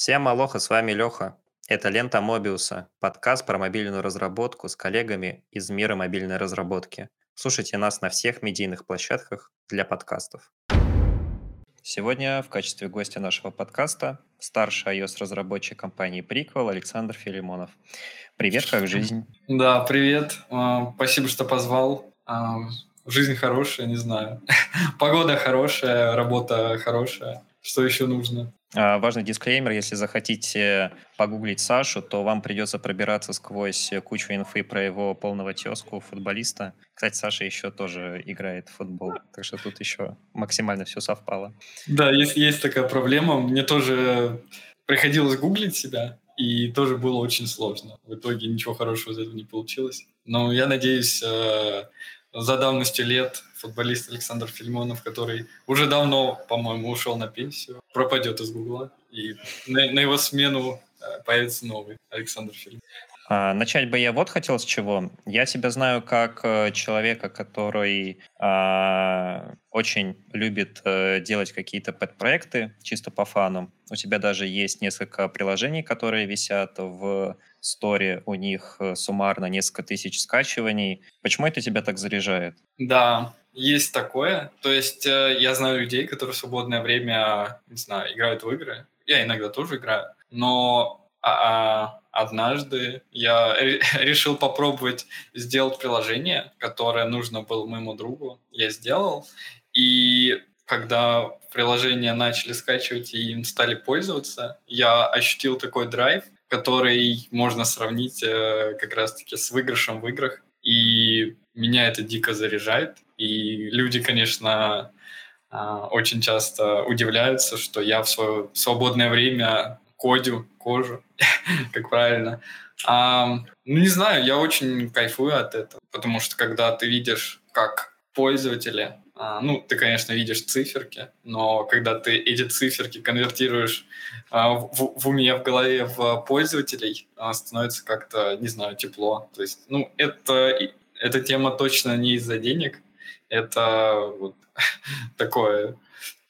Всем алоха, с вами Леха. Это «Лента Мобиуса», подкаст про мобильную разработку с коллегами из мира мобильной разработки. Слушайте нас на всех медийных площадках для подкастов. Сегодня в качестве гостя нашего подкаста старший iOS-разработчик компании Prequel Александр Филимонов. Привет, как жизнь? Да, привет. А, спасибо, что позвал. А, жизнь хорошая, не знаю. Погода хорошая, работа хорошая. Что еще нужно? А, важный дисклеймер, если захотите погуглить Сашу, то вам придется пробираться сквозь кучу инфы про его полного тезку футболиста. Кстати, Саша еще тоже играет в футбол, так что тут еще максимально все совпало. Да, есть, есть такая проблема. Мне тоже приходилось гуглить себя, и тоже было очень сложно. В итоге ничего хорошего из этого не получилось. Но я надеюсь, э, за давностью лет футболист Александр Фильмонов, который уже давно, по-моему, ушел на пенсию, пропадет из Гугла, и на, на его смену э, появится новый Александр Фильмонов. А, начать бы я вот хотел с чего. Я себя знаю как э, человека, который а, очень любит а, делать какие-то подпроекты чисто по фану. У тебя даже есть несколько приложений, которые висят в сторе, у них э, суммарно несколько тысяч скачиваний. Почему это тебя так заряжает? Да, есть такое. То есть я знаю людей, которые в свободное время, не знаю, играют в игры. Я иногда тоже играю. Но однажды я решил попробовать сделать приложение, которое нужно было моему другу. Я сделал, и когда приложение начали скачивать и им стали пользоваться, я ощутил такой драйв, который можно сравнить э, как раз-таки с выигрышем в играх. И меня это дико заряжает. И люди, конечно, э, очень часто удивляются, что я в свое свободное время кодю кожу, как правильно. А, ну, не знаю, я очень кайфую от этого, потому что когда ты видишь, как пользователи, а, ну, ты, конечно, видишь циферки, но когда ты эти циферки конвертируешь а, в, в уме, в голове в пользователей, а, становится как-то, не знаю, тепло. То есть, ну, это, эта тема точно не из-за денег, это вот такое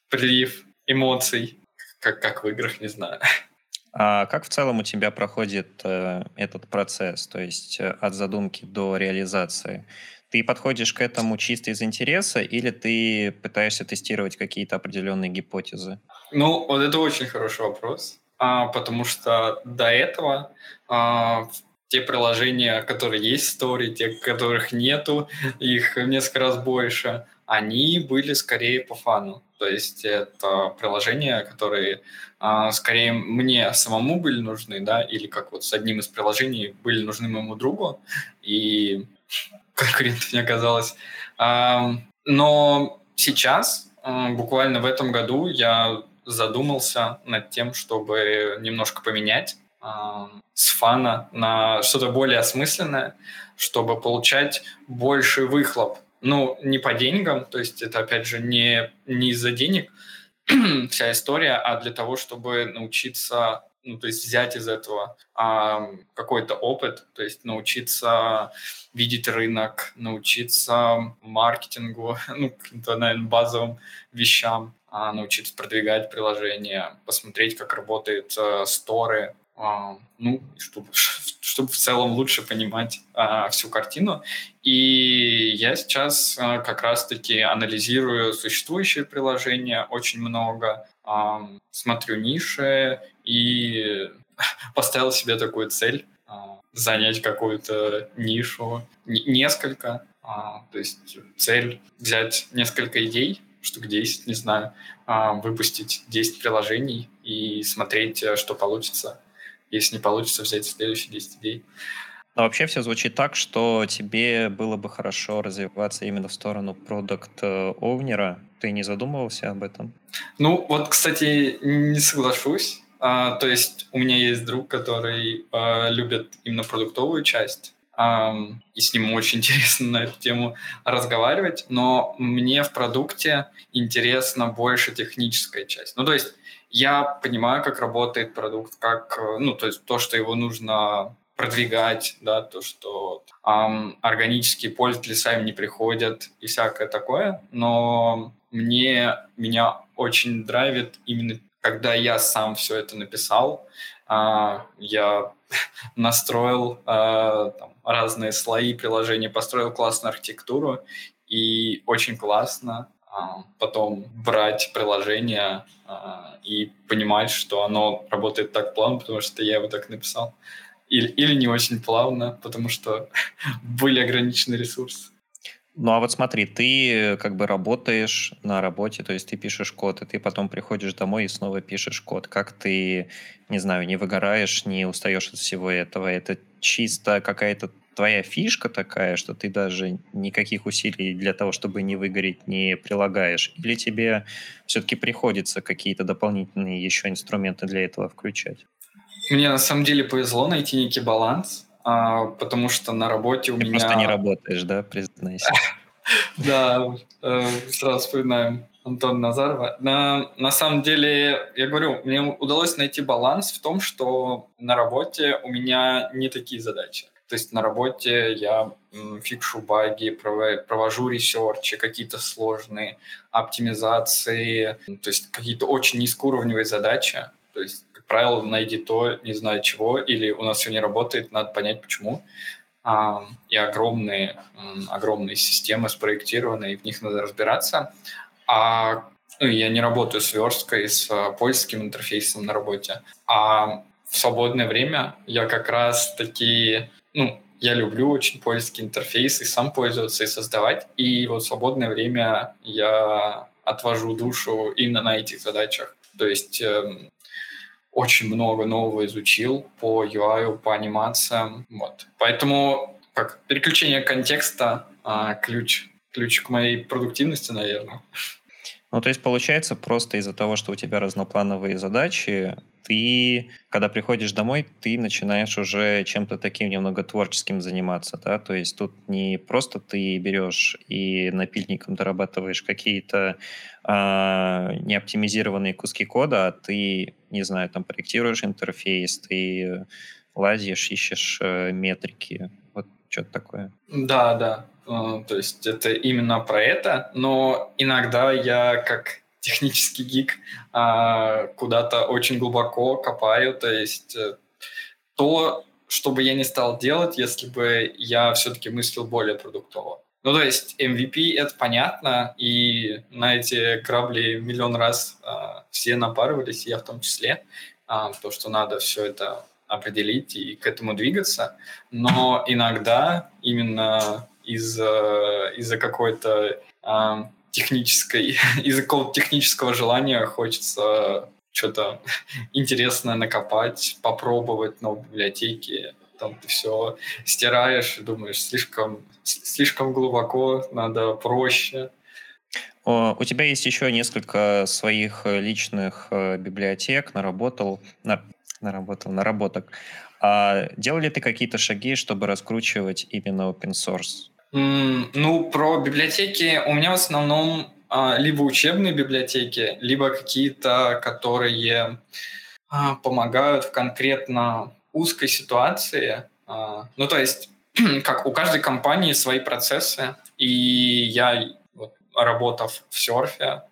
прилив эмоций, как, как в играх, не знаю. А как в целом у тебя проходит э, этот процесс, то есть э, от задумки до реализации? Ты подходишь к этому чисто из интереса или ты пытаешься тестировать какие-то определенные гипотезы? Ну, вот это очень хороший вопрос, а, потому что до этого а, те приложения, которые есть в Story, те, которых нету, их несколько раз больше, они были скорее по фану. То есть это приложения, которые а, скорее мне самому были нужны, да, или как вот с одним из приложений были нужны моему другу, и конкурентов не оказалось. А, но сейчас, а, буквально в этом году, я задумался над тем, чтобы немножко поменять а, с фана на что-то более осмысленное, чтобы получать больше выхлоп ну, не по деньгам, то есть это, опять же, не, не из-за денег вся история, а для того, чтобы научиться, ну, то есть взять из этого а, какой-то опыт, то есть научиться видеть рынок, научиться маркетингу, ну, каким-то, наверное, базовым вещам, а, научиться продвигать приложение, посмотреть, как работают а, сторы, ну, чтобы, чтобы в целом лучше понимать а, всю картину. И я сейчас а, как раз-таки анализирую существующие приложения очень много, а, смотрю ниши и поставил себе такую цель а, занять какую-то нишу, несколько, а, то есть цель взять несколько идей, штук 10, не знаю, а, выпустить 10 приложений и смотреть, э, что получится если не получится взять следующие 10 идей. Но вообще все звучит так, что тебе было бы хорошо развиваться именно в сторону продукт овнера. Ты не задумывался об этом? Ну, вот, кстати, не соглашусь. А, то есть у меня есть друг, который а, любит именно продуктовую часть, а, и с ним очень интересно на эту тему разговаривать, но мне в продукте интересна больше техническая часть. Ну, то есть я понимаю, как работает продукт, как, э, ну, то есть то, что его нужно продвигать, да, то, что эм, органические пользователи сами не приходят и всякое такое, но мне, меня очень драйвит именно когда я сам все это написал, а, я настроил а, там, разные слои приложения, построил классную архитектуру, и очень классно потом брать приложение и понимать, что оно работает так плавно, потому что я его так написал. Или, или не очень плавно, потому что были ограничены ресурсы. Ну а вот смотри, ты как бы работаешь на работе, то есть ты пишешь код, и ты потом приходишь домой и снова пишешь код. Как ты, не знаю, не выгораешь, не устаешь от всего этого? Это чисто какая-то твоя фишка такая, что ты даже никаких усилий для того, чтобы не выгореть, не прилагаешь? Или тебе все-таки приходится какие-то дополнительные еще инструменты для этого включать? Мне на самом деле повезло найти некий баланс, а, потому что на работе у Ты меня... просто не работаешь, да, признайся? Да, э, сразу вспоминаем Антона Назарова. На, на самом деле, я говорю, мне удалось найти баланс в том, что на работе у меня не такие задачи. То есть на работе я фикшу баги, провожу ресерчи, какие-то сложные оптимизации, то есть какие-то очень низкоуровневые задачи. То есть правило, найди то, не знаю чего, или у нас все не работает, надо понять почему. А, и огромные, огромные системы спроектированы, и в них надо разбираться. А ну, я не работаю с версткой, с а, польским интерфейсом на работе. А в свободное время я как раз таки, ну, я люблю очень польский интерфейс и сам пользоваться, и создавать. И вот свободное время я отвожу душу именно на этих задачах. То есть эм, очень много нового изучил по UI, по анимациям. Вот. Поэтому как переключение контекста а, ключ, ключ к моей продуктивности, наверное. Ну, то есть, получается, просто из-за того, что у тебя разноплановые задачи, ты, когда приходишь домой, ты начинаешь уже чем-то таким немного творческим заниматься, да, то есть тут не просто ты берешь и напильником дорабатываешь какие-то э, неоптимизированные куски кода, а ты, не знаю, там проектируешь интерфейс, ты лазишь, ищешь э, метрики, вот что-то такое. Да, да, э, то есть это именно про это, но иногда я как технический гик а, куда-то очень глубоко копаю, то есть э, то, что бы я не стал делать, если бы я все-таки мыслил более продуктово. Ну, то есть MVP — это понятно, и на эти грабли миллион раз а, все напарывались, я в том числе, а, то, что надо все это определить и к этому двигаться. Но иногда именно из-за из какой-то а, технической, из-за какого-то технического желания хочется что-то интересное накопать, попробовать новые библиотеки. Там ты все стираешь думаешь, слишком, слишком глубоко, надо проще. У тебя есть еще несколько своих э, личных э, библиотек, наработал, на, наработал, наработок. А делал ли ты какие-то шаги, чтобы раскручивать именно open source? Ну, про библиотеки у меня в основном а, либо учебные библиотеки, либо какие-то, которые а, помогают в конкретно узкой ситуации. А, ну, то есть, как у каждой компании свои процессы, и я, работав в серфе,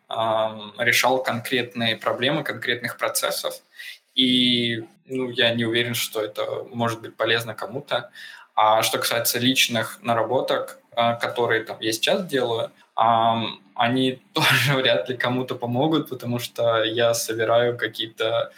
решал конкретные проблемы конкретных процессов, и ну, я не уверен, что это может быть полезно кому-то. А что касается личных наработок, а, которые там я сейчас делаю, они тоже вряд ли кому-то помогут, потому что я собираю какие-то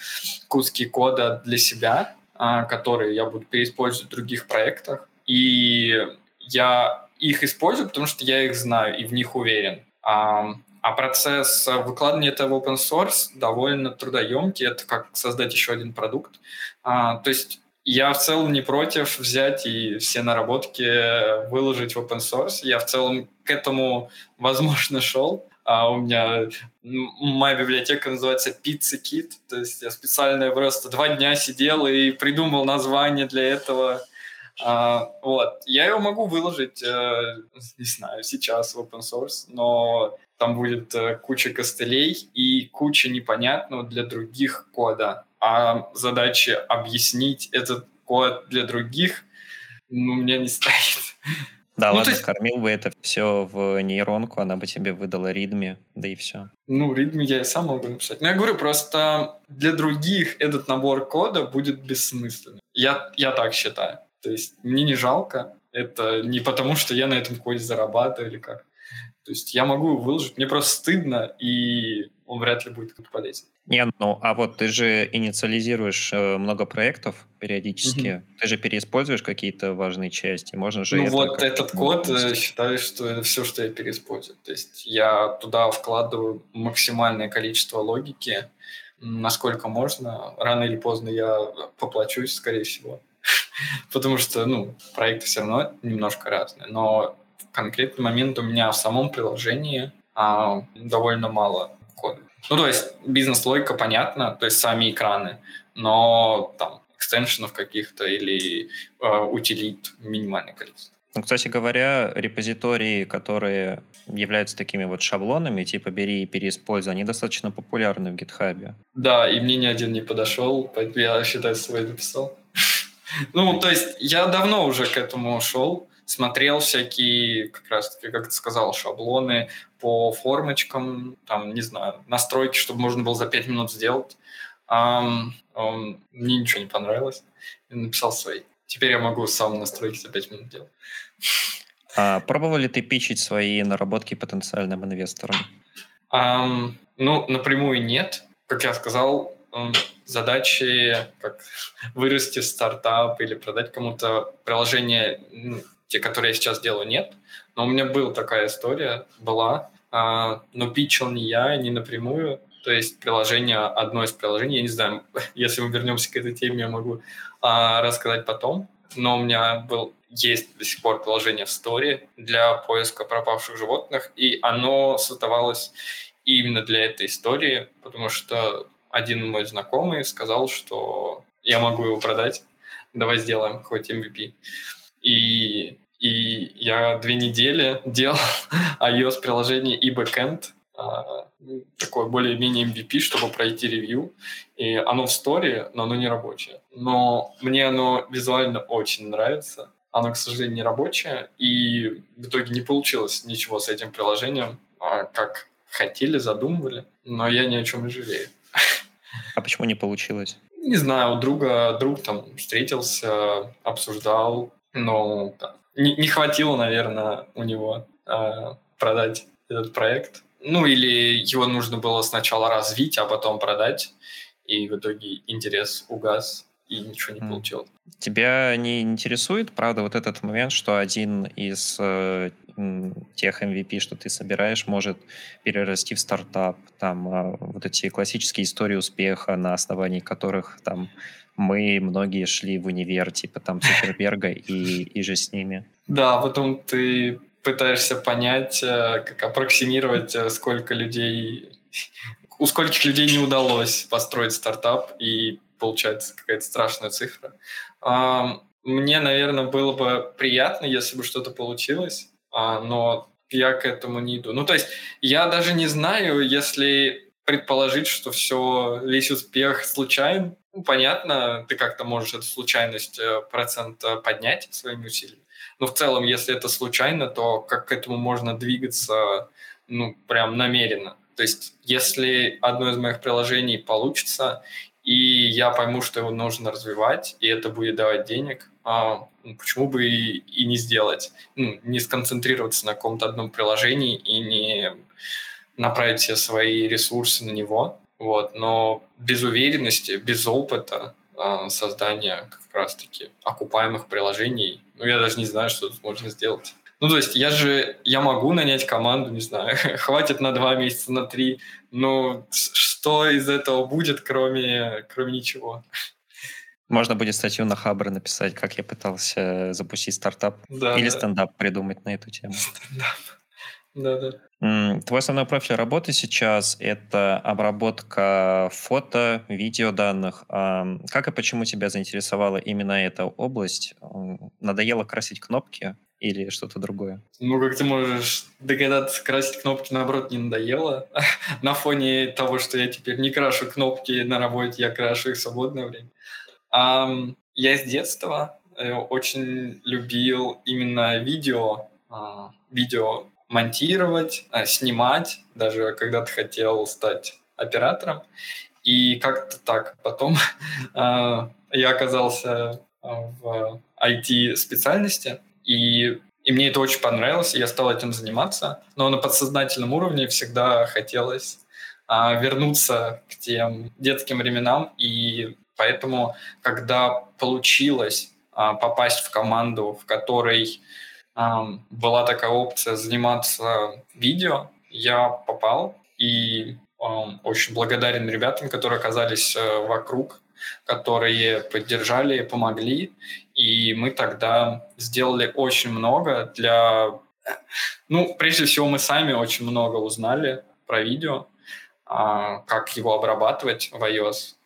куски кода для себя, а, которые я буду переиспользовать в других проектах. И я их использую, потому что я их знаю и в них уверен. А процесс выкладывания этого open source довольно трудоемкий. Это как создать еще один продукт. то есть я в целом не против взять и все наработки выложить в open source. Я в целом к этому, возможно, шел. А у меня моя библиотека называется Pizza Kit. То есть я специально просто два дня сидел и придумал название для этого. А, вот. Я его могу выложить, э, не знаю, сейчас в open source, но там будет э, куча костылей и куча непонятного для других кода а задачи объяснить этот код для других ну, у меня не стоит. Да, ну, ладно, есть... скормил бы это все в нейронку, она бы тебе выдала ритми, да и все. Ну, ритми я и сам могу написать. Но я говорю, просто для других этот набор кода будет бессмысленным. Я, я так считаю. То есть мне не жалко. Это не потому, что я на этом коде зарабатываю или как. То есть я могу выложить, мне просто стыдно, и он вряд ли будет как-то полезен. Не, ну, а вот ты же инициализируешь э, много проектов периодически. Mm-hmm. Ты же переиспользуешь какие-то важные части. Можно же... Ну вот этот код, э, считаю, что это все, что я переиспользую. То есть я туда вкладываю максимальное количество логики, насколько можно. Рано или поздно я поплачусь, скорее всего. Потому что, ну, проекты все равно немножко разные. Но в конкретный момент у меня в самом приложении а, довольно мало. Ну, то есть бизнес-логика понятна, то есть сами экраны, но там экстеншенов каких-то или э, утилит минимальное количество. Ну, кстати говоря, репозитории, которые являются такими вот шаблонами, типа бери и переиспользуй, они достаточно популярны в гитхабе. Да, и мне ни один не подошел, поэтому я, считаю, свой написал. Ну, то есть я давно уже к этому шел, смотрел всякие, как раз таки, как ты сказал, шаблоны по формочкам, там, не знаю, настройки, чтобы можно было за 5 минут сделать. Um, um, мне ничего не понравилось. Я написал свои. Теперь я могу сам настройки за 5 минут делать. А пробовал ли ты пичить свои наработки потенциальным инвесторам? Um, ну, напрямую нет. Как я сказал, задачи, как вырасти стартап или продать кому-то приложение, те, которые я сейчас делаю, нет. Но у меня была такая история, была, а, но пичил не я, не напрямую. То есть приложение, одно из приложений, я не знаю, если мы вернемся к этой теме, я могу а, рассказать потом. Но у меня был, есть до сих пор приложение в Story для поиска пропавших животных, и оно создавалось именно для этой истории, потому что один мой знакомый сказал, что я могу его продать, давай сделаем хоть MVP. И, и я две недели делал iOS-приложение и backend, а, такое более-менее MVP, чтобы пройти ревью. И оно в сторе, но оно не рабочее. Но мне оно визуально очень нравится. Оно, к сожалению, не рабочее. И в итоге не получилось ничего с этим приложением, а, как хотели, задумывали. Но я ни о чем не жалею. А почему не получилось? Не знаю, у друга, друг там встретился, обсуждал, но да, не, не хватило, наверное, у него э, продать этот проект. Ну, или его нужно было сначала развить, а потом продать, и в итоге интерес угас, и ничего не получилось. Тебя не интересует, правда, вот этот момент, что один из э, тех MVP, что ты собираешь, может перерасти в стартап. Там э, вот эти классические истории успеха, на основании которых там мы многие шли в универ, типа там Цукерберга и, и же с ними. Да, потом ты пытаешься понять, э, как аппроксимировать, э, сколько людей, у скольких людей не удалось построить стартап, и получается какая-то страшная цифра. Мне, наверное, было бы приятно, если бы что-то получилось, а, но я к этому не иду. Ну, то есть я даже не знаю, если предположить, что все, весь успех случайен, ну, понятно, ты как-то можешь эту случайность э, процент поднять своими усилиями. Но в целом, если это случайно, то как к этому можно двигаться, ну, прям намеренно. То есть, если одно из моих приложений получится, и я пойму, что его нужно развивать, и это будет давать денег, а, ну, почему бы и, и не сделать? Ну, не сконцентрироваться на каком-то одном приложении и не направить все свои ресурсы на него. Вот. Но без уверенности, без опыта а, создания как раз-таки окупаемых приложений, ну, я даже не знаю, что тут можно сделать. Ну, то есть я же, я могу нанять команду, не знаю, хватит на два месяца, на три, но что из этого будет, кроме, кроме ничего? Можно будет статью на Хабр написать, как я пытался запустить стартап да, или да. стендап придумать на эту тему. Стендап. Да, да. Твой основной профиль работы сейчас — это обработка фото, видео данных. Как и почему тебя заинтересовала именно эта область? Надоело красить кнопки или что-то другое? Ну, как ты можешь догадаться, красить кнопки, наоборот, не надоело. на фоне того, что я теперь не крашу кнопки на работе, я крашу их в свободное время. я с детства э, очень любил именно видео, а, видео монтировать, а, снимать, даже когда-то хотел стать оператором. И как-то так. Потом я оказался в IT-специальности, и, и мне это очень понравилось, и я стал этим заниматься. Но на подсознательном уровне всегда хотелось а, вернуться к тем детским временам, и поэтому, когда получилось а, попасть в команду, в которой а, была такая опция заниматься видео, я попал, и очень благодарен ребятам, которые оказались э, вокруг, которые поддержали, помогли. И мы тогда сделали очень много для... Ну, прежде всего, мы сами очень много узнали про видео, а, как его обрабатывать в iOS.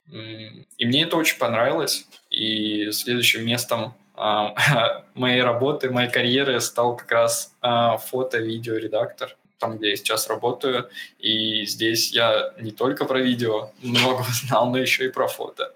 И мне это очень понравилось. И следующим местом моей работы, моей карьеры стал как раз а, фото-видео-редактор там, где я сейчас работаю. И здесь я не только про видео много узнал, но еще и про фото.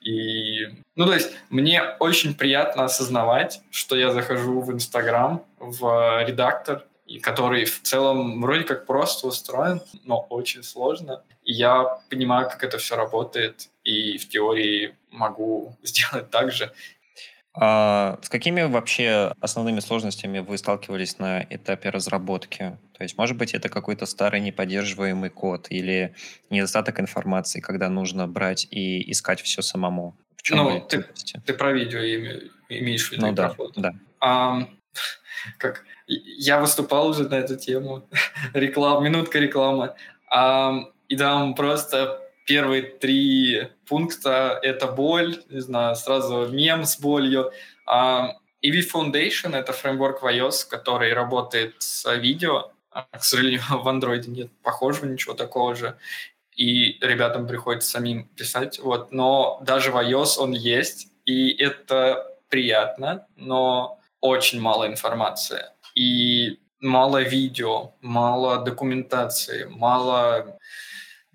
И, ну, то есть, мне очень приятно осознавать, что я захожу в Инстаграм, в редактор, который в целом вроде как просто устроен, но очень сложно. И я понимаю, как это все работает, и в теории могу сделать так же. А с какими вообще основными сложностями вы сталкивались на этапе разработки? То есть, может быть, это какой-то старый неподдерживаемый код или недостаток информации, когда нужно брать и искать все самому? В чем ну, ты, ты про видео имеешь в виду? Ну да, да. А, как, я выступал уже на эту тему. Реклам, минутка рекламы. А, и там просто первые три пункта — это боль, не знаю, сразу мем с болью. А EV Foundation — это фреймворк в iOS, который работает с видео. А, к сожалению, в Android нет похожего ничего такого же. И ребятам приходится самим писать. Вот. Но даже в iOS он есть, и это приятно, но очень мало информации. И мало видео, мало документации, мало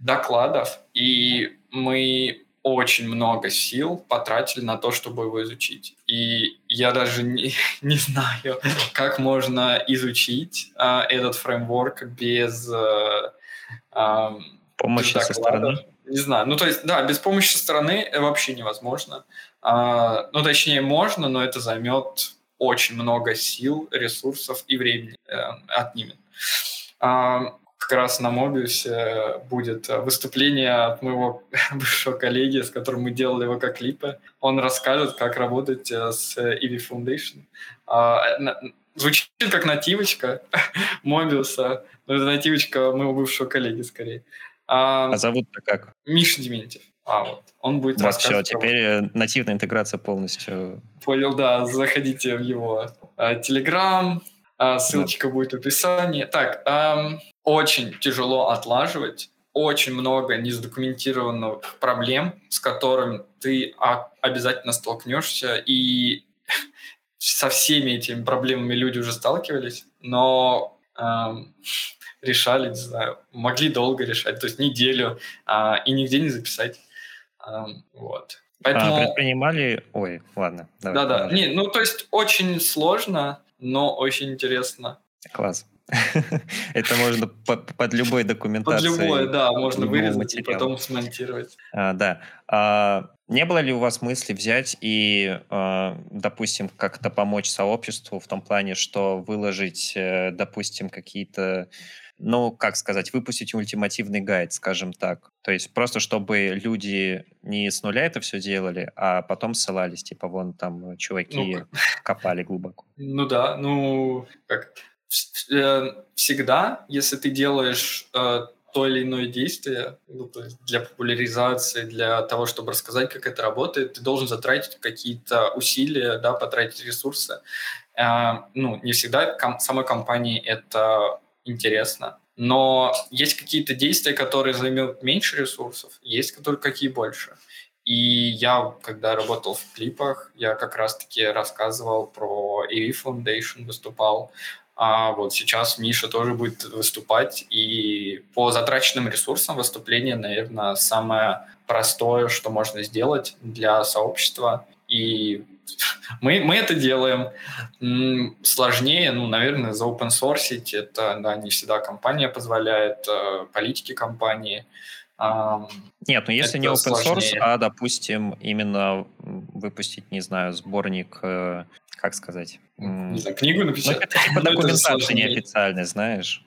докладов, и мы очень много сил потратили на то, чтобы его изучить. И я даже не, не знаю, как можно изучить а, этот фреймворк без а, помощи без со стороны. Не знаю. Ну, то есть, да, без помощи со стороны вообще невозможно. А, ну, точнее, можно, но это займет очень много сил, ресурсов и времени э, отнимет. А, как раз на Мобиусе будет выступление от моего бывшего коллеги, с которым мы делали его как клипы. Он расскажет, как работать э, с EV Foundation. А, звучит как нативочка Мобиуса, но это нативочка моего бывшего коллеги скорее. А, а зовут-то как? Миша Дементьев. А, вот. Он будет вас все, теперь э, нативная интеграция полностью. Понял, да. Заходите в его Телеграм, а, ссылочка да. будет в описании. Так, эм, очень тяжело отлаживать, очень много незадокументированных проблем, с которыми ты обязательно столкнешься, и со всеми этими проблемами люди уже сталкивались, но эм, решали, не знаю, могли долго решать, то есть неделю, э, и нигде не записать. Эм, вот. Поэтому... А, предпринимали... Ой, ладно. Да-да. Не, ну, то есть очень сложно, но очень интересно. Класс. Это можно под, любой документацией. Под любой, да, можно вырезать и потом смонтировать. А, да. А, не было ли у вас мысли взять и, а, допустим, как-то помочь сообществу в том плане, что выложить, э, допустим, какие-то ну, как сказать, выпустить ультимативный гайд, скажем так. То есть просто чтобы люди не с нуля это все делали, а потом ссылались, типа вон там чуваки ну, копали глубоко. Ну да, ну как всегда, если ты делаешь э, то или иное действие, ну, то есть для популяризации, для того, чтобы рассказать, как это работает, ты должен затратить какие-то усилия, да, потратить ресурсы. Э, ну, не всегда самой компании это интересно. Но есть какие-то действия, которые займут меньше ресурсов, есть которые какие больше. И я, когда работал в клипах, я как раз-таки рассказывал про EV Foundation, выступал. А вот сейчас Миша тоже будет выступать. И по затраченным ресурсам выступление, наверное, самое простое, что можно сделать для сообщества. И мы, мы это делаем. Сложнее, ну, наверное, за open source это да, не всегда компания позволяет, э, политики компании. Нет, ну если не open source, сложнее. а, допустим, именно выпустить, не знаю, сборник, э, как сказать? Не знаю, книгу написать. Ну, это типа документация неофициальная, знаешь.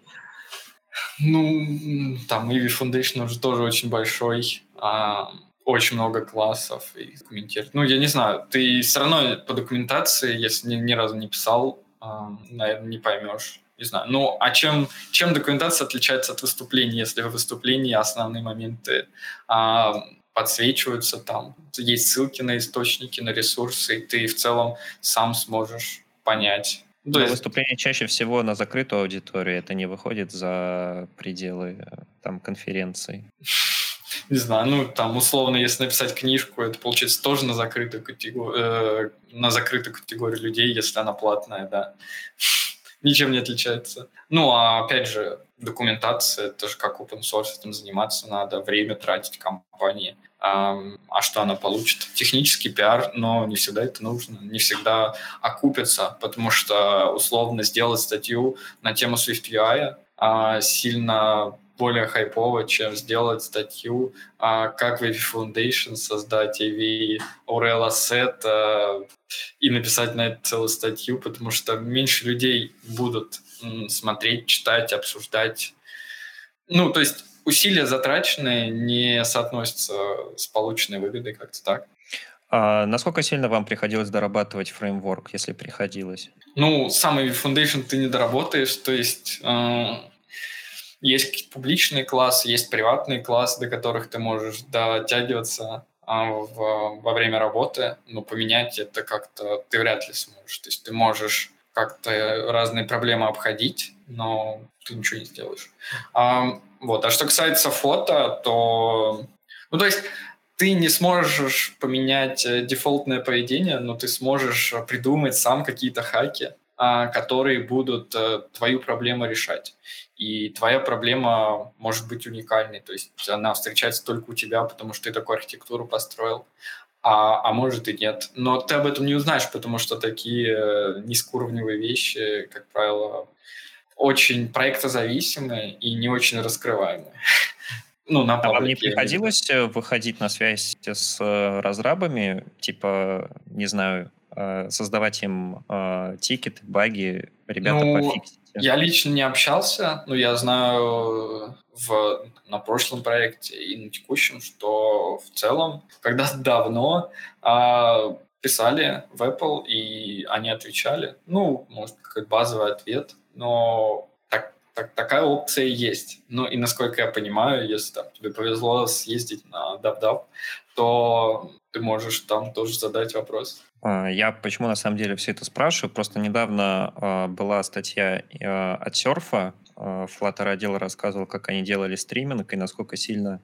Ну, там Ivy Foundation уже тоже очень большой, а, очень много классов и документировать. Ну, я не знаю, ты все равно по документации, если ни, ни разу не писал, а, наверное, не поймешь. Не знаю. Ну, а чем, чем документация отличается от выступления, если в выступлении основные моменты а, подсвечиваются там, есть ссылки на источники, на ресурсы, и ты в целом сам сможешь понять, то есть... выступление чаще всего на закрытую аудиторию, это не выходит за пределы э, там конференций. Не знаю, ну там условно, если написать книжку, это получается тоже на закрытую категорию, э, на закрытую категорию людей, если она платная, да. Ничем не отличается. Ну, а опять же, документация, это же как open source, этим заниматься надо, время тратить компании а что она получит? Технический пиар, но не всегда это нужно, не всегда окупится, потому что условно сделать статью на тему Swift UI а, сильно более хайпово, чем сделать статью, а, как в AV Foundation создать AV URL Asset а, и написать на это целую статью, потому что меньше людей будут смотреть, читать, обсуждать. Ну, то есть усилия затраченные не соотносятся с полученной выгодой как-то так. А насколько сильно вам приходилось дорабатывать фреймворк, если приходилось? Ну, самый Foundation ты не доработаешь, то есть э, есть публичные классы, есть приватные классы, до которых ты можешь дотягиваться э, в, во время работы, но поменять это как-то ты вряд ли сможешь. То есть ты можешь как-то разные проблемы обходить, но ты ничего не сделаешь. А, вот. А что касается фото, то... Ну, то есть ты не сможешь поменять э, дефолтное поведение, но ты сможешь придумать сам какие-то хаки, а, которые будут э, твою проблему решать. И твоя проблема может быть уникальной, то есть она встречается только у тебя, потому что ты такую архитектуру построил, а, а может и нет. Но ты об этом не узнаешь, потому что такие низкоуровневые вещи, как правило, очень проектозависимые и не очень раскрываемые. Ну, на а вам не приходилось э, выходить на связь с э, разрабами, типа, не знаю, э, создавать им э, тикеты, баги, ребята ну, пофиксите? Я лично не общался, но я знаю в, на прошлом проекте и на текущем, что в целом, когда давно а, писали в Apple, и они отвечали, ну, может, какой-то базовый ответ, но так, так, такая опция есть. Ну и насколько я понимаю, если там, тебе повезло съездить на DavDav, то ты можешь там тоже задать вопрос. А, я почему на самом деле все это спрашиваю? Просто недавно э, была статья э, от серфа. Э, Flutter отдел рассказывал, как они делали стриминг и насколько сильно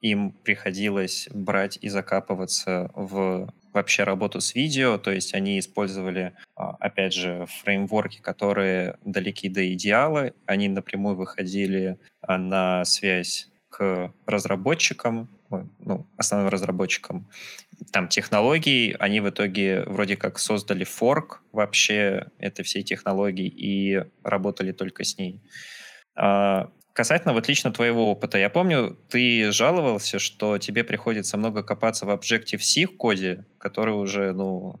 им приходилось брать и закапываться в вообще работу с видео, то есть они использовали, а, опять же, фреймворки, которые далеки до идеала, они напрямую выходили а, на связь к разработчикам, ну, основным разработчикам там технологий, они в итоге вроде как создали форк вообще этой всей технологии и работали только с ней. А, Касательно вот лично твоего опыта, я помню, ты жаловался, что тебе приходится много копаться в Objective-C коде, который уже, ну,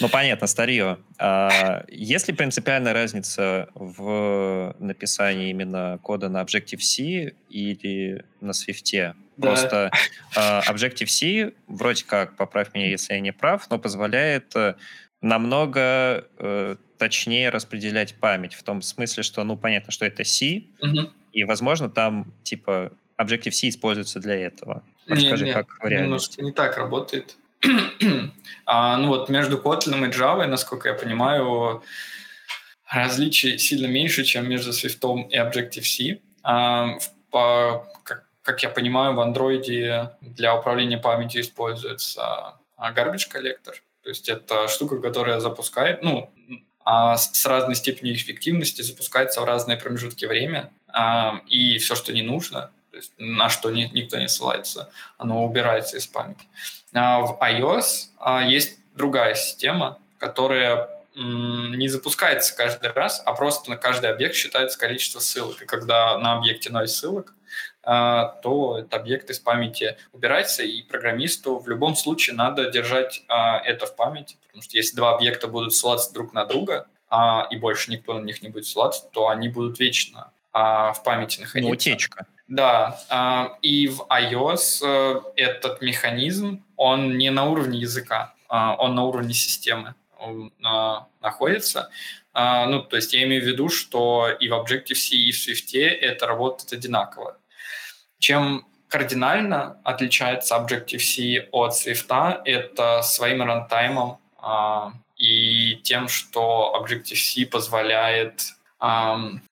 ну, понятно, старье. А есть ли принципиальная разница в написании именно кода на Objective-C или на Swift? Да. Просто uh, Objective-C, вроде как, поправь меня, если я не прав, но позволяет э, намного э, точнее распределять память в том смысле, что, ну, понятно, что это C, угу. и, возможно, там, типа, Objective-C используется для этого. Расскажи, не, не, как в реальности. Немножко не так работает. А, ну вот между Kotlin и Java, насколько я понимаю, различий сильно меньше, чем между Swift и Objective-C. А, по, как, как я понимаю, в Android для управления памятью используется garbage collector. То есть это штука, которая запускает, ну, а с разной степенью эффективности запускается в разные промежутки времени, а, и все, что не нужно, есть на что ни, никто не ссылается, оно убирается из памяти. А в iOS а, есть другая система, которая не запускается каждый раз, а просто на каждый объект считается количество ссылок. И когда на объекте ноль ссылок, а, то этот объект из памяти убирается, и программисту в любом случае надо держать а, это в памяти, потому что если два объекта будут ссылаться друг на друга, а, и больше никто на них не будет ссылаться, то они будут вечно в памяти находиться. Ну, утечка. Да, и в iOS э, этот механизм, он не на уровне языка, он на уровне системы находится. Ну, то есть я имею в виду, что и в Objective-C, и в Swift это работает одинаково. Чем кардинально отличается Objective-C от Swift, это своим рантаймом а, и тем, что Objective-C позволяет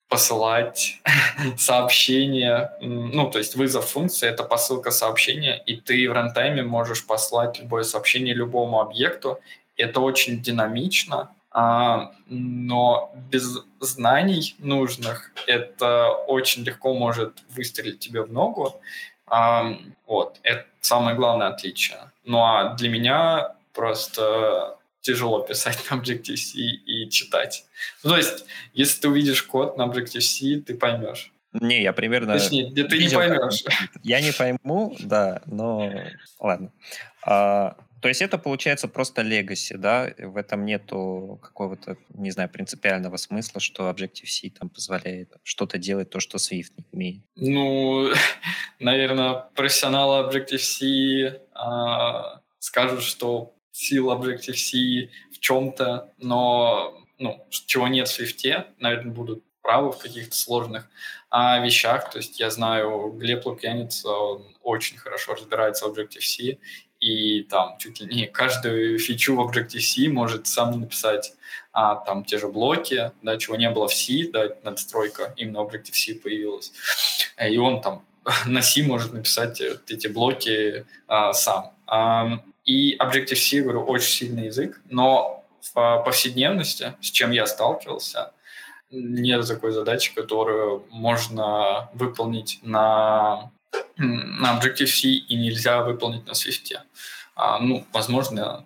посылать сообщения, ну, то есть вызов функции — это посылка сообщения, и ты в рантайме можешь послать любое сообщение любому объекту. Это очень динамично, а, но без знаний нужных это очень легко может выстрелить тебе в ногу. А, вот, это самое главное отличие. Ну а для меня просто тяжело писать на Objective-C и читать. Ну, то есть, если ты увидишь код на Objective-C, ты поймешь. Не, я примерно... Точнее, ты не поймешь. Я не пойму, да, но ладно. А, то есть это получается просто legacy, да? В этом нету какого-то, не знаю, принципиального смысла, что Objective-C там позволяет что-то делать, то, что Swift не умеет. Ну, наверное, профессионалы Objective-C а, скажут, что сила Objective-C в чем-то, но ну, чего нет в Swift, наверное, будут правы в каких-то сложных а, вещах. То есть я знаю, Глеб Лукьянец, он очень хорошо разбирается в Objective-C, и там чуть ли не каждую фичу в Objective-C может сам написать а, там те же блоки, да, чего не было в C, да, надстройка именно Objective-C появилась. И он там на C может написать эти блоки а, сам. А, и Objective-C, говорю, очень сильный язык, но в повседневности, с чем я сталкивался, нет такой задачи, которую можно выполнить на на Objective-C и нельзя выполнить на Swift. А, ну, возможно,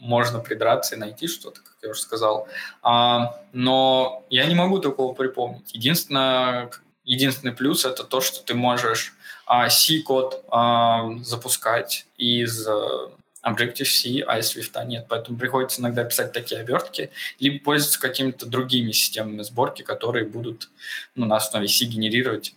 можно придраться и найти что-то, как я уже сказал. А, но я не могу такого припомнить. Единственное, единственный плюс – это то, что ты можешь а, C-код а, запускать из э, Objective-C, а из Swift нет. Поэтому приходится иногда писать такие обертки, либо пользоваться какими-то другими системами сборки, которые будут ну, на основе C генерировать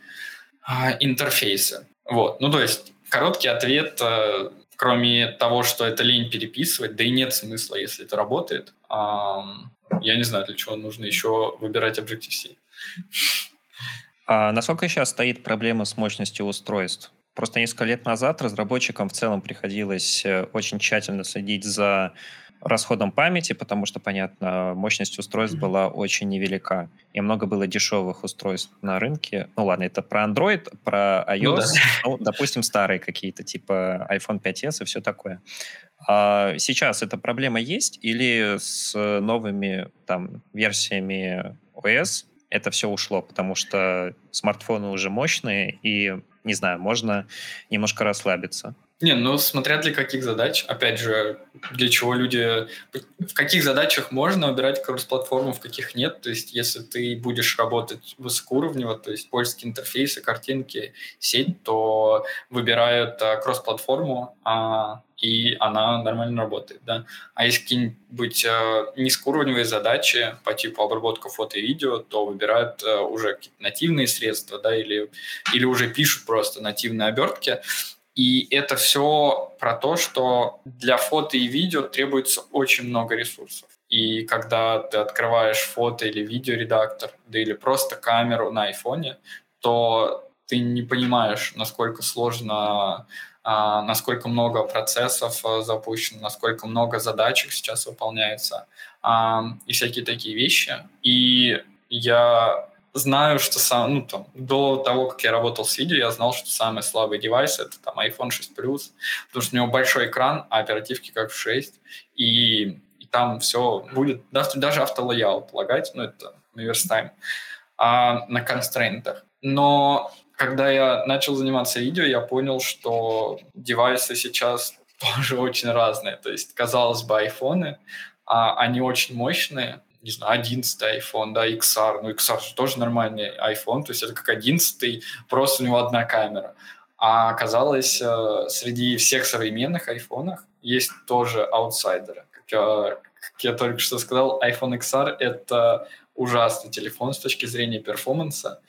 а, интерфейсы. Вот. Ну, то есть, короткий ответ, э, кроме того, что это лень переписывать, да и нет смысла, если это работает. Я не знаю, для чего нужно еще выбирать Objective-C. А насколько сейчас стоит проблема с мощностью устройств? Просто несколько лет назад разработчикам в целом приходилось э, очень тщательно следить за расходом памяти, потому что, понятно, мощность устройств mm-hmm. была очень невелика. И много было дешевых устройств на рынке. Ну ладно, это про Android, про iOS, ну, да. ну допустим, старые какие-то, типа iPhone 5s и все такое. А сейчас эта проблема есть или с новыми там версиями OS это все ушло, потому что смартфоны уже мощные, и, не знаю, можно немножко расслабиться. Не, ну смотря для каких задач, опять же, для чего люди, в каких задачах можно убирать кросс-платформу, в каких нет. То есть если ты будешь работать высокоуровнево, то есть польские интерфейсы, картинки, сеть, то выбирают а, кросс-платформу, а, и она нормально работает. Да? А если какие-нибудь а, низкоуровневые задачи по типу обработка фото и видео, то выбирают а, уже какие-то нативные средства, да, или, или уже пишут просто нативные обертки. И это все про то, что для фото и видео требуется очень много ресурсов. И когда ты открываешь фото или видеоредактор, да или просто камеру на айфоне, то ты не понимаешь, насколько сложно, а, насколько много процессов а, запущено, насколько много задачек сейчас выполняется а, и всякие такие вещи. И я знаю, что сам, ну, там, до того, как я работал с видео, я знал, что самый слабый девайс это там iPhone 6 Plus, потому что у него большой экран, а оперативки как в 6, и, и там все будет, даже, даже автолоял полагать, ну, это наверстаем, а, на констрейнтах. Но когда я начал заниматься видео, я понял, что девайсы сейчас тоже очень разные. То есть, казалось бы, айфоны, а, они очень мощные, не знаю, 11 iPhone, да, XR, ну, XR же тоже нормальный iPhone, то есть это как 11, просто у него одна камера. А оказалось, э, среди всех современных айфонах есть тоже аутсайдеры. Как я, как я только что сказал, iPhone XR — это ужасный телефон с точки зрения перформанса.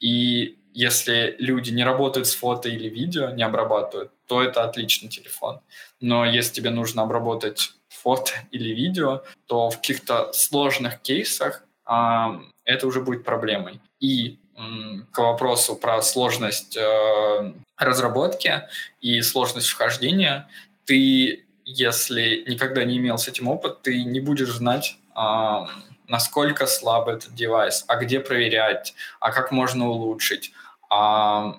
И если люди не работают с фото или видео, не обрабатывают, то это отличный телефон. Но если тебе нужно обработать фото или видео, то в каких-то сложных кейсах а, это уже будет проблемой. И к вопросу про сложность э, разработки и сложность вхождения, ты, если никогда не имел с этим опыт, ты не будешь знать, э, насколько слаб этот девайс, а где проверять, а как можно улучшить,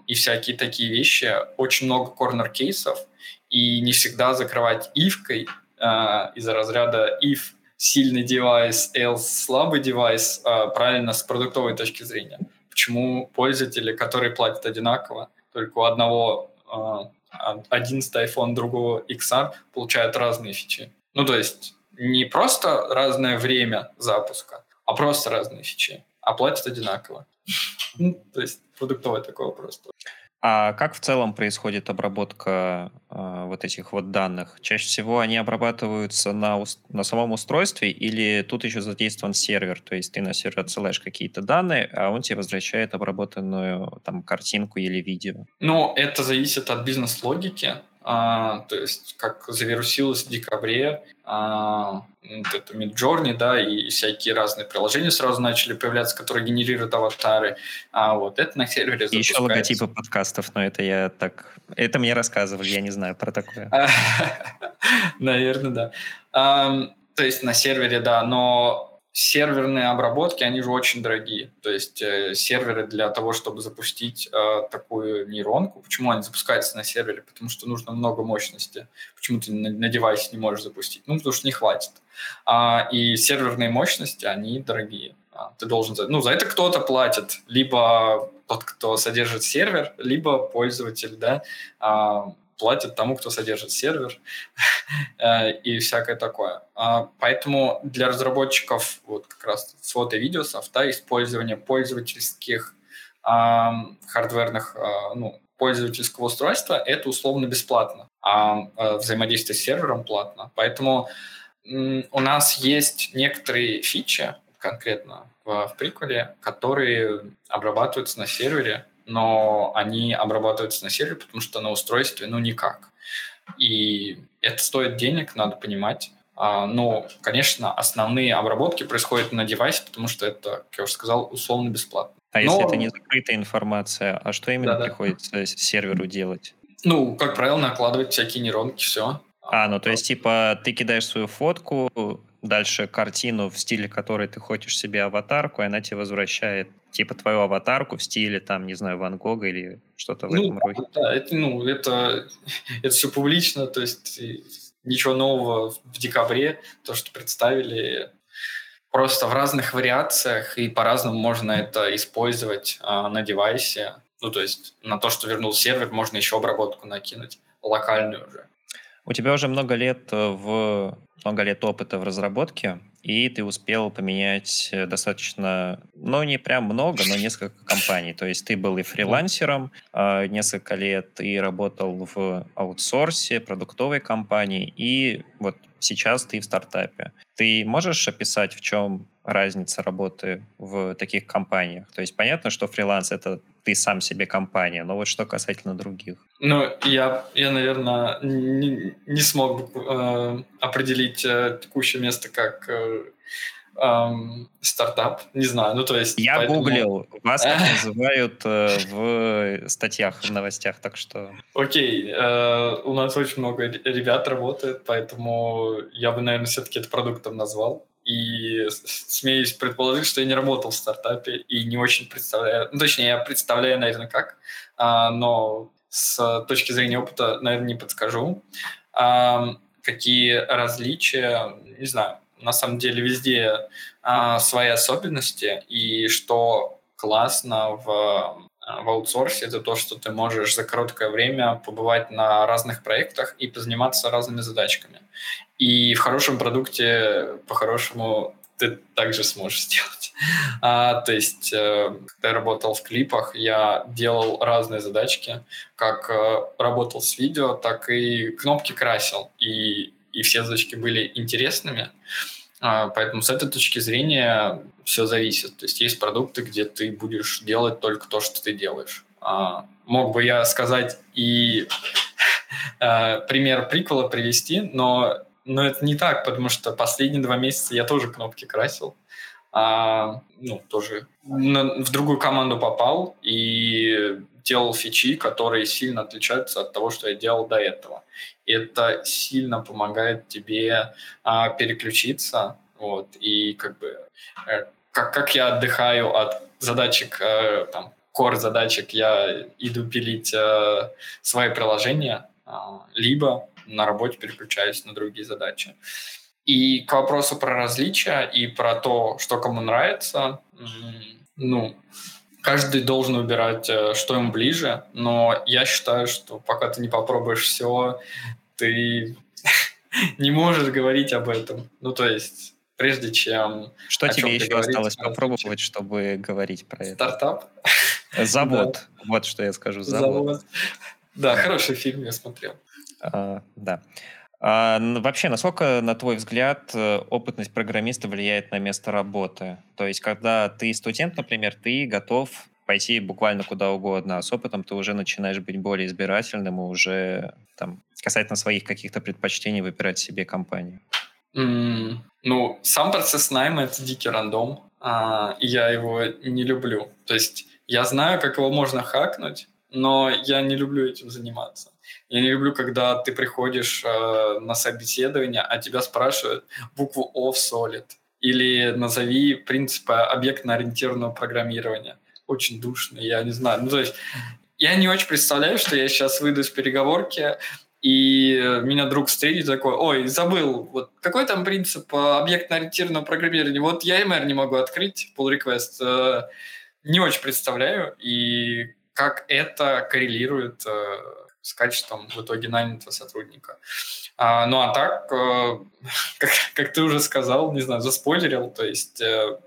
и всякие такие вещи. Очень много корнер-кейсов, и не всегда закрывать ивкой а, из-за разряда if сильный девайс, else слабый девайс, а, правильно с продуктовой точки зрения. Почему пользователи, которые платят одинаково, только у одного а, 11 iPhone, другого XR, получают разные фичи. Ну, то есть не просто разное время запуска, а просто разные фичи, а платят одинаково. Ну, то есть продуктовый такой вопрос. А как в целом происходит обработка э, вот этих вот данных? Чаще всего они обрабатываются на, на самом устройстве или тут еще задействован сервер? То есть ты на сервер отсылаешь какие-то данные, а он тебе возвращает обработанную там картинку или видео? Ну, это зависит от бизнес-логики. А, то есть как завирусилось в декабре, а, вот это Midjourney, да, и всякие разные приложения сразу начали появляться, которые генерируют аватары. А вот это на сервере запускается. Еще логотипы подкастов, но это я так... Это мне рассказывали, я не знаю про такое. Наверное, да. То есть на сервере, да, но серверные обработки, они же очень дорогие. То есть э, серверы для того, чтобы запустить э, такую нейронку, почему они запускаются на сервере? Потому что нужно много мощности. Почему ты на, на девайсе не можешь запустить? Ну, потому что не хватит. А, и серверные мощности, они дорогие. А, ты должен... Ну, за это кто-то платит. Либо тот, кто содержит сервер, либо пользователь, да, а, платят тому, кто содержит сервер э, и всякое такое. А, поэтому для разработчиков вот как раз фото и видео софта использование пользовательских хардверных, а, ну, пользовательского устройства это условно бесплатно, а, а взаимодействие с сервером платно. Поэтому у нас есть некоторые фичи, конкретно в, в приколе, которые обрабатываются на сервере, но они обрабатываются на сервере, потому что на устройстве, ну, никак. И это стоит денег, надо понимать. А, но, конечно, основные обработки происходят на девайсе, потому что это, как я уже сказал, условно бесплатно. А но... если это не закрытая информация, а что именно Да-да. приходится серверу делать? Ну, как правило, накладывать всякие нейронки, все. А, ну то есть, типа, ты кидаешь свою фотку, дальше картину в стиле, который ты хочешь себе аватарку, и она тебе возвращает типа твою аватарку в стиле, там, не знаю, Ван Гога или что-то в ну, этом роде. Да, это, ну, это, это все публично, то есть ничего нового в декабре, то, что представили, просто в разных вариациях, и по-разному можно это использовать а, на девайсе. Ну, то есть на то, что вернул сервер, можно еще обработку накинуть, локальную уже. У тебя уже много лет э, в много лет опыта в разработке, и ты успел поменять э, достаточно, ну, не прям много, но несколько компаний. То есть ты был и фрилансером э, несколько лет, и работал в аутсорсе, продуктовой компании, и вот сейчас ты в стартапе. Ты можешь описать, в чем разница работы в таких компаниях? То есть понятно, что фриланс — это ты сам себе компания, но вот что касательно других? Ну, я, я наверное, не, не смог э, определить э, текущее место как э, э, стартап, не знаю, ну то есть... Я поэтому... гуглил, вас так называют э, в статьях, в новостях, так что... Окей, э, у нас очень много ребят работает, поэтому я бы, наверное, все-таки это продуктом назвал. И смеюсь предположить, что я не работал в стартапе и не очень представляю, ну, точнее, я представляю, наверное, как, а, но с точки зрения опыта, наверное, не подскажу. А, какие различия, не знаю, на самом деле везде а, свои особенности, и что классно в а, в аутсорсе, это то, что ты можешь за короткое время побывать на разных проектах и позаниматься разными задачками. И в хорошем продукте, по-хорошему, ты также сможешь сделать. А, то есть, э, когда я работал в клипах, я делал разные задачки, как э, работал с видео, так и кнопки красил. И, и все задачки были интересными. А, поэтому с этой точки зрения все зависит. То есть есть продукты, где ты будешь делать только то, что ты делаешь. А, мог бы я сказать и э, пример приквела привести, но, но это не так, потому что последние два месяца я тоже кнопки красил. А, ну, тоже на, в другую команду попал и делал фичи, которые сильно отличаются от того, что я делал до этого это сильно помогает тебе а, переключиться, вот, и как бы э, как, как я отдыхаю от задачек, э, там, core задачек, я иду пилить э, свои приложения, э, либо на работе переключаюсь на другие задачи. И к вопросу про различия и про то, что кому нравится, ну, каждый должен выбирать, э, что ему ближе, но я считаю, что пока ты не попробуешь все, ты не можешь говорить об этом. Ну, то есть, прежде чем... Что тебе еще осталось попробовать, чтобы говорить про это? Стартап? Завод. Вот что я скажу. Завод. Да, хороший фильм я смотрел. А, да. А, вообще, насколько, на твой взгляд, э, опытность программиста влияет на место работы? То есть, когда ты студент, например, ты готов пойти буквально куда угодно, а с опытом ты уже начинаешь быть более избирательным и уже там касательно своих каких-то предпочтений выбирать себе компанию? Mm, ну, сам процесс найма — это дикий рандом, а, и я его не люблю. То есть я знаю, как его можно хакнуть, но я не люблю этим заниматься. Я не люблю, когда ты приходишь э, на собеседование, а тебя спрашивают букву O в Solid или назови принципы объектно-ориентированного программирования. Очень душно, я не знаю. Ну, то есть я не очень представляю, что я сейчас выйду с переговорки, и меня друг встретит такой, ой, забыл, вот какой там принцип объектно-ориентированного программирования? Вот я MR не могу открыть, pull request, э, не очень представляю, и как это коррелирует э, с качеством в итоге нанятого сотрудника. А, ну а так, э, как, как ты уже сказал, не знаю, заспойлерил, то есть э,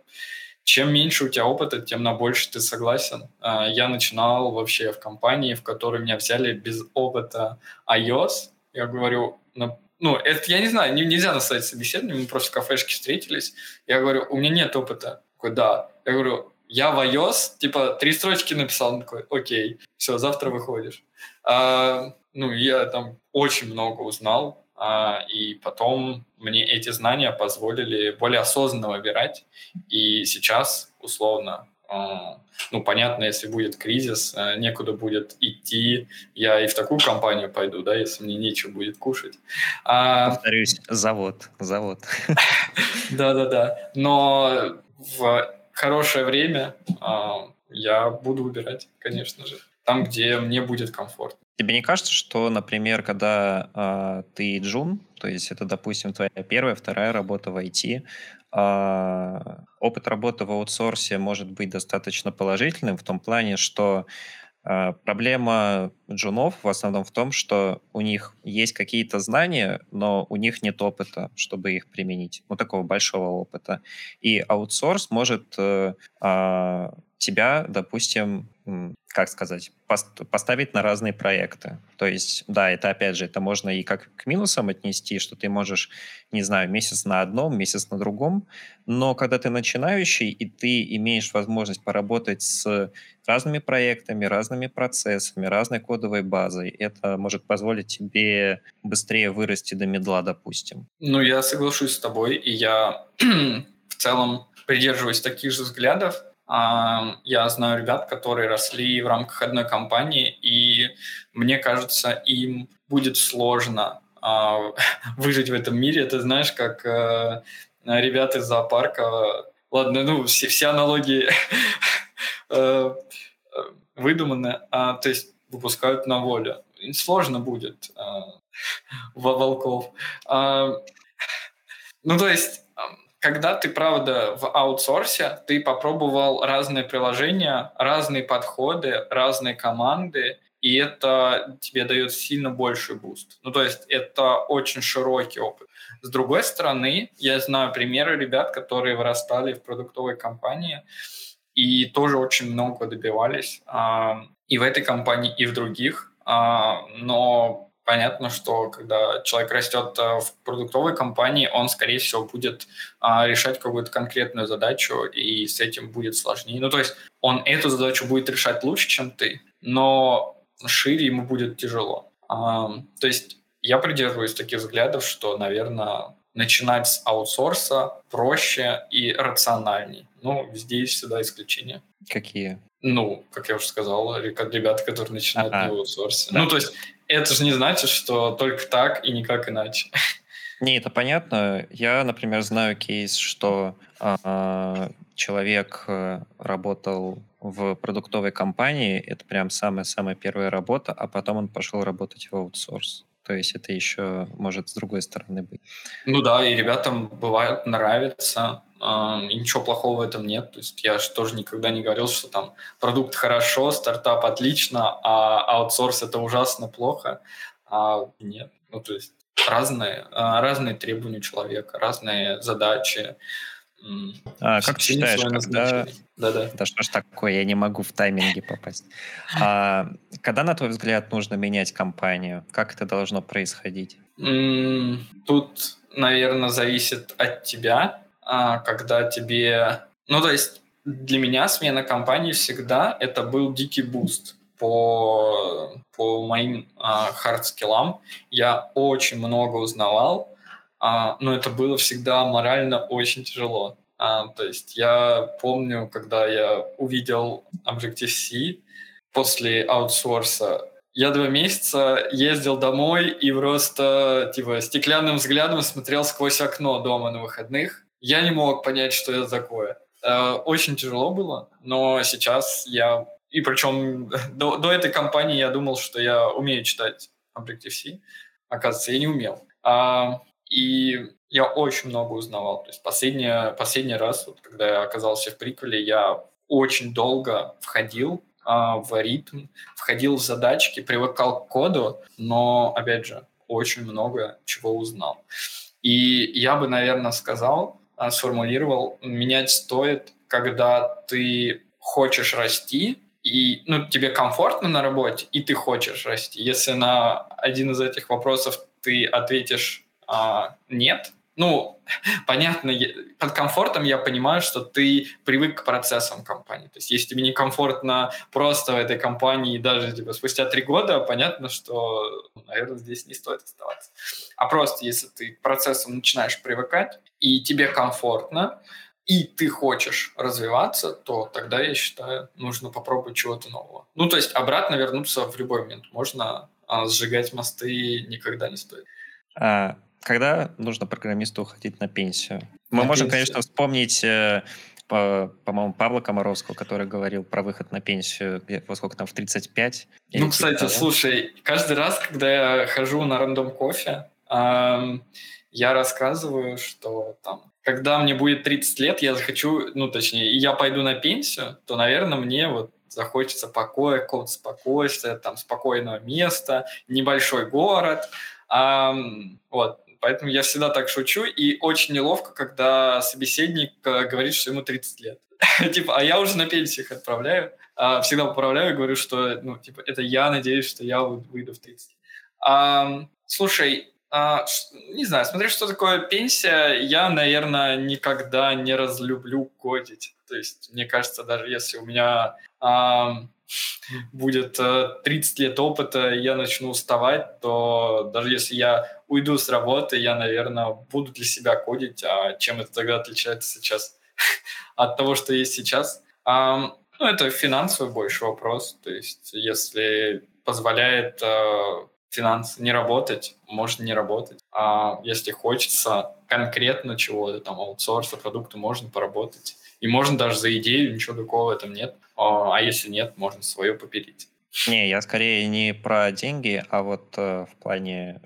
чем меньше у тебя опыта, тем на больше ты согласен. А, я начинал вообще в компании, в которой меня взяли без опыта iOS. Я говорю, ну, это я не знаю, нельзя наставить собеседование, мы просто в кафешке встретились. Я говорю, у меня нет опыта. Такой, да. Я говорю, я в iOS, типа, три строчки написал, он такой, окей, все, завтра выходишь. А, ну, я там очень много узнал, а, и потом мне эти знания позволили более осознанно выбирать. И сейчас, условно, а, ну, понятно, если будет кризис, а, некуда будет идти, я и в такую компанию пойду, да, если мне нечего будет кушать. А, Повторюсь, завод, завод. Да-да-да, но в хорошее время я буду выбирать, конечно же там, где мне будет комфортно. Тебе не кажется, что, например, когда э, ты джун, то есть это, допустим, твоя первая, вторая работа в IT, э, опыт работы в аутсорсе может быть достаточно положительным в том плане, что проблема джунов в основном в том, что у них есть какие-то знания, но у них нет опыта, чтобы их применить, ну такого большого опыта. И аутсорс может э, э, тебя, допустим, как сказать, поставить на разные проекты. То есть, да, это опять же, это можно и как к минусам отнести, что ты можешь, не знаю, месяц на одном, месяц на другом, но когда ты начинающий, и ты имеешь возможность поработать с разными проектами, разными процессами, разной кодовой базой, это может позволить тебе быстрее вырасти до медла, допустим. Ну, я соглашусь с тобой, и я в целом придерживаюсь таких же взглядов, я знаю ребят, которые росли в рамках одной компании, и мне кажется, им будет сложно а, выжить в этом мире. Это знаешь, как э, ребята из зоопарка. Ладно, ну, все, все аналогии э, выдуманы, а, то есть выпускают на волю. Им сложно будет а, во волков. А, ну, то есть когда ты, правда, в аутсорсе, ты попробовал разные приложения, разные подходы, разные команды, и это тебе дает сильно больший буст. Ну, то есть это очень широкий опыт. С другой стороны, я знаю примеры ребят, которые вырастали в продуктовой компании и тоже очень много добивались а, и в этой компании, и в других. А, но понятно, что когда человек растет э, в продуктовой компании, он, скорее всего, будет а, решать какую-то конкретную задачу, и с этим будет сложнее. Ну, то есть он эту задачу будет решать лучше, чем ты, но шире ему будет тяжело. То есть я придерживаюсь таких взглядов, что, наверное, начинать с аутсорса проще и рациональней. Ну, везде есть всегда исключения. Какие? Ну, как я уже сказал, ребята, которые начинают ага. на аутсорсе. Да. Ну, то есть это же не значит, что только так и никак иначе. Не, это понятно. Я, например, знаю кейс, что э, человек э, работал в продуктовой компании, это прям самая-самая первая работа, а потом он пошел работать в аутсорс. То есть это еще может с другой стороны быть. Ну да, и ребятам бывает нравится, и ничего плохого в этом нет. То есть я же тоже никогда не говорил, что там продукт хорошо, стартап отлично, а аутсорс это ужасно плохо. А нет, ну то есть разные, э, разные требования человека, разные задачи. А, как ты считаешь, когда... Да, да. Да что ж такое, я не могу в тайминге попасть. А, когда, на твой взгляд, нужно менять компанию? Как это должно происходить? Тут, наверное, зависит от тебя, а, когда тебе... Ну, то есть для меня смена компании всегда это был дикий буст по, по моим а, хардскиллам. Я очень много узнавал, а, но это было всегда морально очень тяжело. А, то есть я помню, когда я увидел Objective-C после аутсорса, я два месяца ездил домой и просто типа стеклянным взглядом смотрел сквозь окно дома на выходных. Я не мог понять, что это такое. А, очень тяжело было, но сейчас я... И причем до, до этой компании я думал, что я умею читать Objective-C. Оказывается, я не умел. А, и я очень много узнавал. То есть последний, последний раз, вот, когда я оказался в приквеле, я очень долго входил а, в ритм, входил в задачки, привыкал к коду, но, опять же, очень много чего узнал. И я бы, наверное, сказал, а, сформулировал, менять стоит, когда ты хочешь расти, и ну, тебе комфортно на работе, и ты хочешь расти. Если на один из этих вопросов ты ответишь а, нет. Ну, понятно, под комфортом я понимаю, что ты привык к процессам компании. То есть, если тебе некомфортно просто в этой компании, даже типа, спустя три года, понятно, что, наверное, здесь не стоит оставаться. А просто, если ты к процессам начинаешь привыкать, и тебе комфортно, и ты хочешь развиваться, то тогда, я считаю, нужно попробовать чего-то нового. Ну, то есть обратно вернуться в любой момент. Можно а сжигать мосты никогда не стоит. А, когда нужно программисту уходить на пенсию? Мы на можем, пенсию. конечно, вспомнить э, по, по-моему, Павла Комаровского, который говорил про выход на пенсию, во сколько там, в 35? Ну, кстати, того. слушай, каждый раз, когда я хожу на рандом кофе, эм, я рассказываю, что там, когда мне будет 30 лет, я захочу, ну, точнее, я пойду на пенсию, то, наверное, мне вот захочется покоя, какого-то спокойствия, там, спокойного места, небольшой город. Um, вот. Поэтому я всегда так шучу, и очень неловко, когда собеседник э, говорит, что ему 30 лет. типа, а я уже на пенсию их отправляю. А, всегда поправляю и говорю, что, ну, типа, это я надеюсь, что я выйду в 30. А, слушай, а, не знаю, смотри, что такое пенсия, я, наверное, никогда не разлюблю кодить. То есть, мне кажется, даже если у меня будет 30 э, лет опыта, и я начну уставать, то даже если я уйду с работы, я, наверное, буду для себя кодить. А чем это тогда отличается сейчас от того, что есть сейчас? А, ну, это финансовый больше вопрос. То есть, если позволяет э, финансы не работать, можно не работать. А если хочется конкретно чего-то, там, аутсорса, продукта, можно поработать. И можно даже за идею, ничего такого в этом нет. А, а если нет, можно свое поперить. Не, я скорее не про деньги, а вот э, в плане...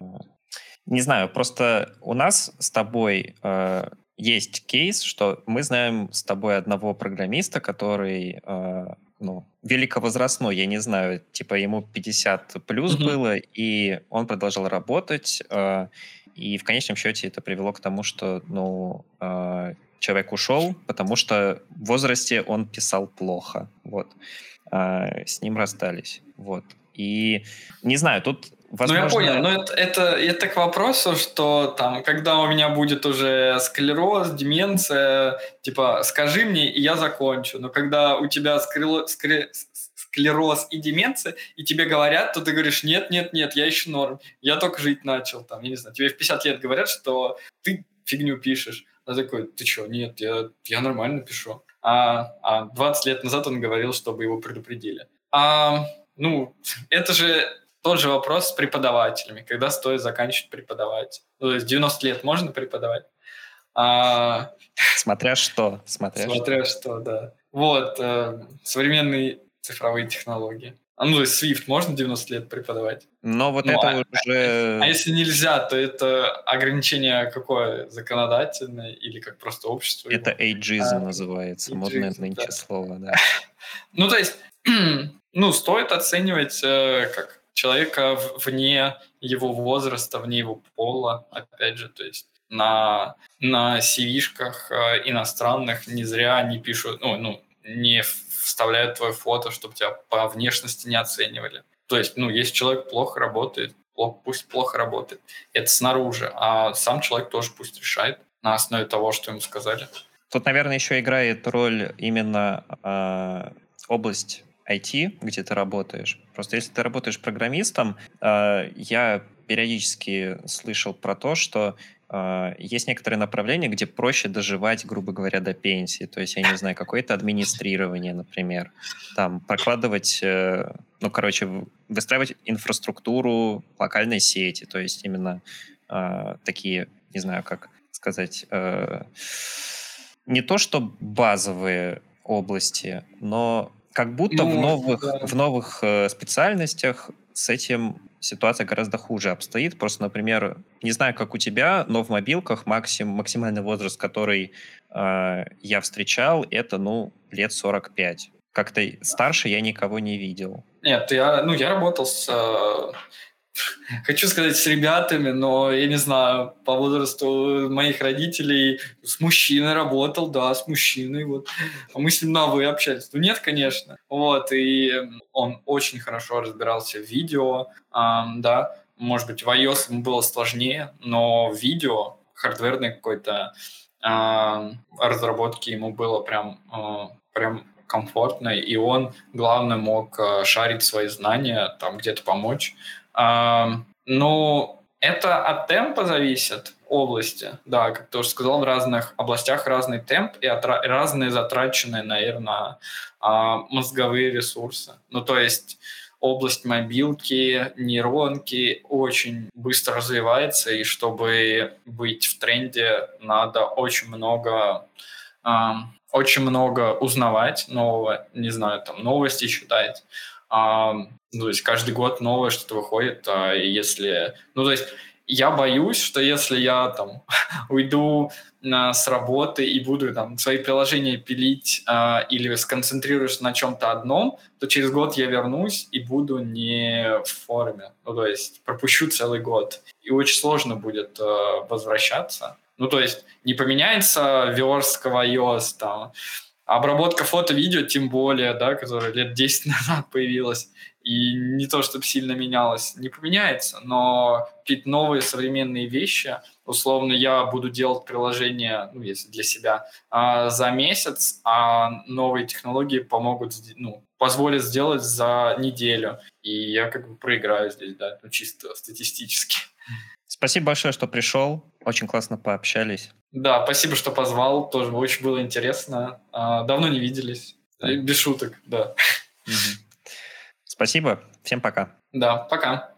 Не знаю, просто у нас с тобой э, есть кейс, что мы знаем с тобой одного программиста, который э, ну, великовозрастной, я не знаю, типа ему 50 плюс mm-hmm. было, и он продолжал работать, э, и в конечном счете это привело к тому, что, ну, э, человек ушел, потому что в возрасте он писал плохо, вот. Э, с ним расстались, вот. И не знаю, тут Возможно... Ну, я понял, но это, это, это к вопросу, что там, когда у меня будет уже склероз, деменция, типа, скажи мне, и я закончу. Но когда у тебя скрело, скре, склероз и деменция, и тебе говорят, то ты говоришь, нет, нет, нет, я еще норм. Я только жить начал, там, я не знаю, тебе в 50 лет говорят, что ты фигню пишешь. А такой, ты что, нет, я, я нормально пишу. А, а 20 лет назад он говорил, чтобы его предупредили. А, ну, это же тот же вопрос с преподавателями. Когда стоит заканчивать преподавать? Ну, то есть 90 лет можно преподавать? А... Смотря что. Смотря, смотря что. что, да. Вот, э, современные цифровые технологии. А ну, то есть Swift можно 90 лет преподавать? Но вот ну, это а, уже... А если нельзя, то это ограничение какое? Законодательное или как просто общество? Это ageism а, называется, ageism, модное нынче да. слово, да. Ну, то есть, ну, стоит оценивать э, как человека вне его возраста, вне его пола, опять же, то есть на, на CV-шках э, иностранных не зря они пишут, ну, ну, не вставляют твое фото, чтобы тебя по внешности не оценивали. То есть, ну, если человек плохо работает, плохо, пусть плохо работает. Это снаружи, а сам человек тоже пусть решает на основе того, что ему сказали. Тут, наверное, еще играет роль именно э, область IT, где ты работаешь. Просто если ты работаешь программистом, э, я периодически слышал про то, что э, есть некоторые направления, где проще доживать, грубо говоря, до пенсии. То есть, я не знаю, какое-то администрирование, например. Там прокладывать, э, ну, короче, выстраивать инфраструктуру локальной сети. То есть именно такие, не знаю, как сказать, не то что базовые области, но как будто ну, в новых, да. в новых э, специальностях с этим ситуация гораздо хуже обстоит. Просто, например, не знаю, как у тебя, но в мобилках максим, максимальный возраст, который э, я встречал, это, ну, лет 45. Как-то старше я никого не видел. Нет, я, ну, я работал с э, хочу сказать, с ребятами, но я не знаю, по возрасту моих родителей с мужчиной работал, да, с мужчиной, вот. А мы с ним на вы общались. Ну, нет, конечно. Вот, и он очень хорошо разбирался в видео, эм, да, может быть, в iOS ему было сложнее, но видео, хардверной какой-то э, разработки ему было прям, э, прям комфортно, и он, главное, мог э, шарить свои знания, там где-то помочь. Ну, это от темпа зависит области, да, как ты уже сказал, в разных областях разный темп и отра- разные затраченные, наверное, а, мозговые ресурсы. Ну, то есть область мобилки, нейронки очень быстро развивается, и чтобы быть в тренде, надо очень много, очень много узнавать нового, не знаю, там новости читать, ну, то есть каждый год новое что-то выходит, а если... Ну, то есть я боюсь, что если я там уйду на, с работы и буду там свои приложения пилить а, или сконцентрируюсь на чем-то одном, то через год я вернусь и буду не в форме. Ну, то есть пропущу целый год. И очень сложно будет а, возвращаться. Ну, то есть не поменяется верстка в iOS, там, обработка фото-видео, тем более, да, которая лет 10 назад появилась, и не то, чтобы сильно менялось, не поменяется, но какие-то новые современные вещи, условно, я буду делать приложение, ну, если для себя, а, за месяц, а новые технологии помогут, ну, позволят сделать за неделю, и я как бы проиграю здесь, да, ну, чисто статистически. Спасибо большое, что пришел, очень классно пообщались. Да, спасибо, что позвал, тоже очень было интересно, а, давно не виделись, без шуток, да. Спасибо. Всем пока. Да, пока.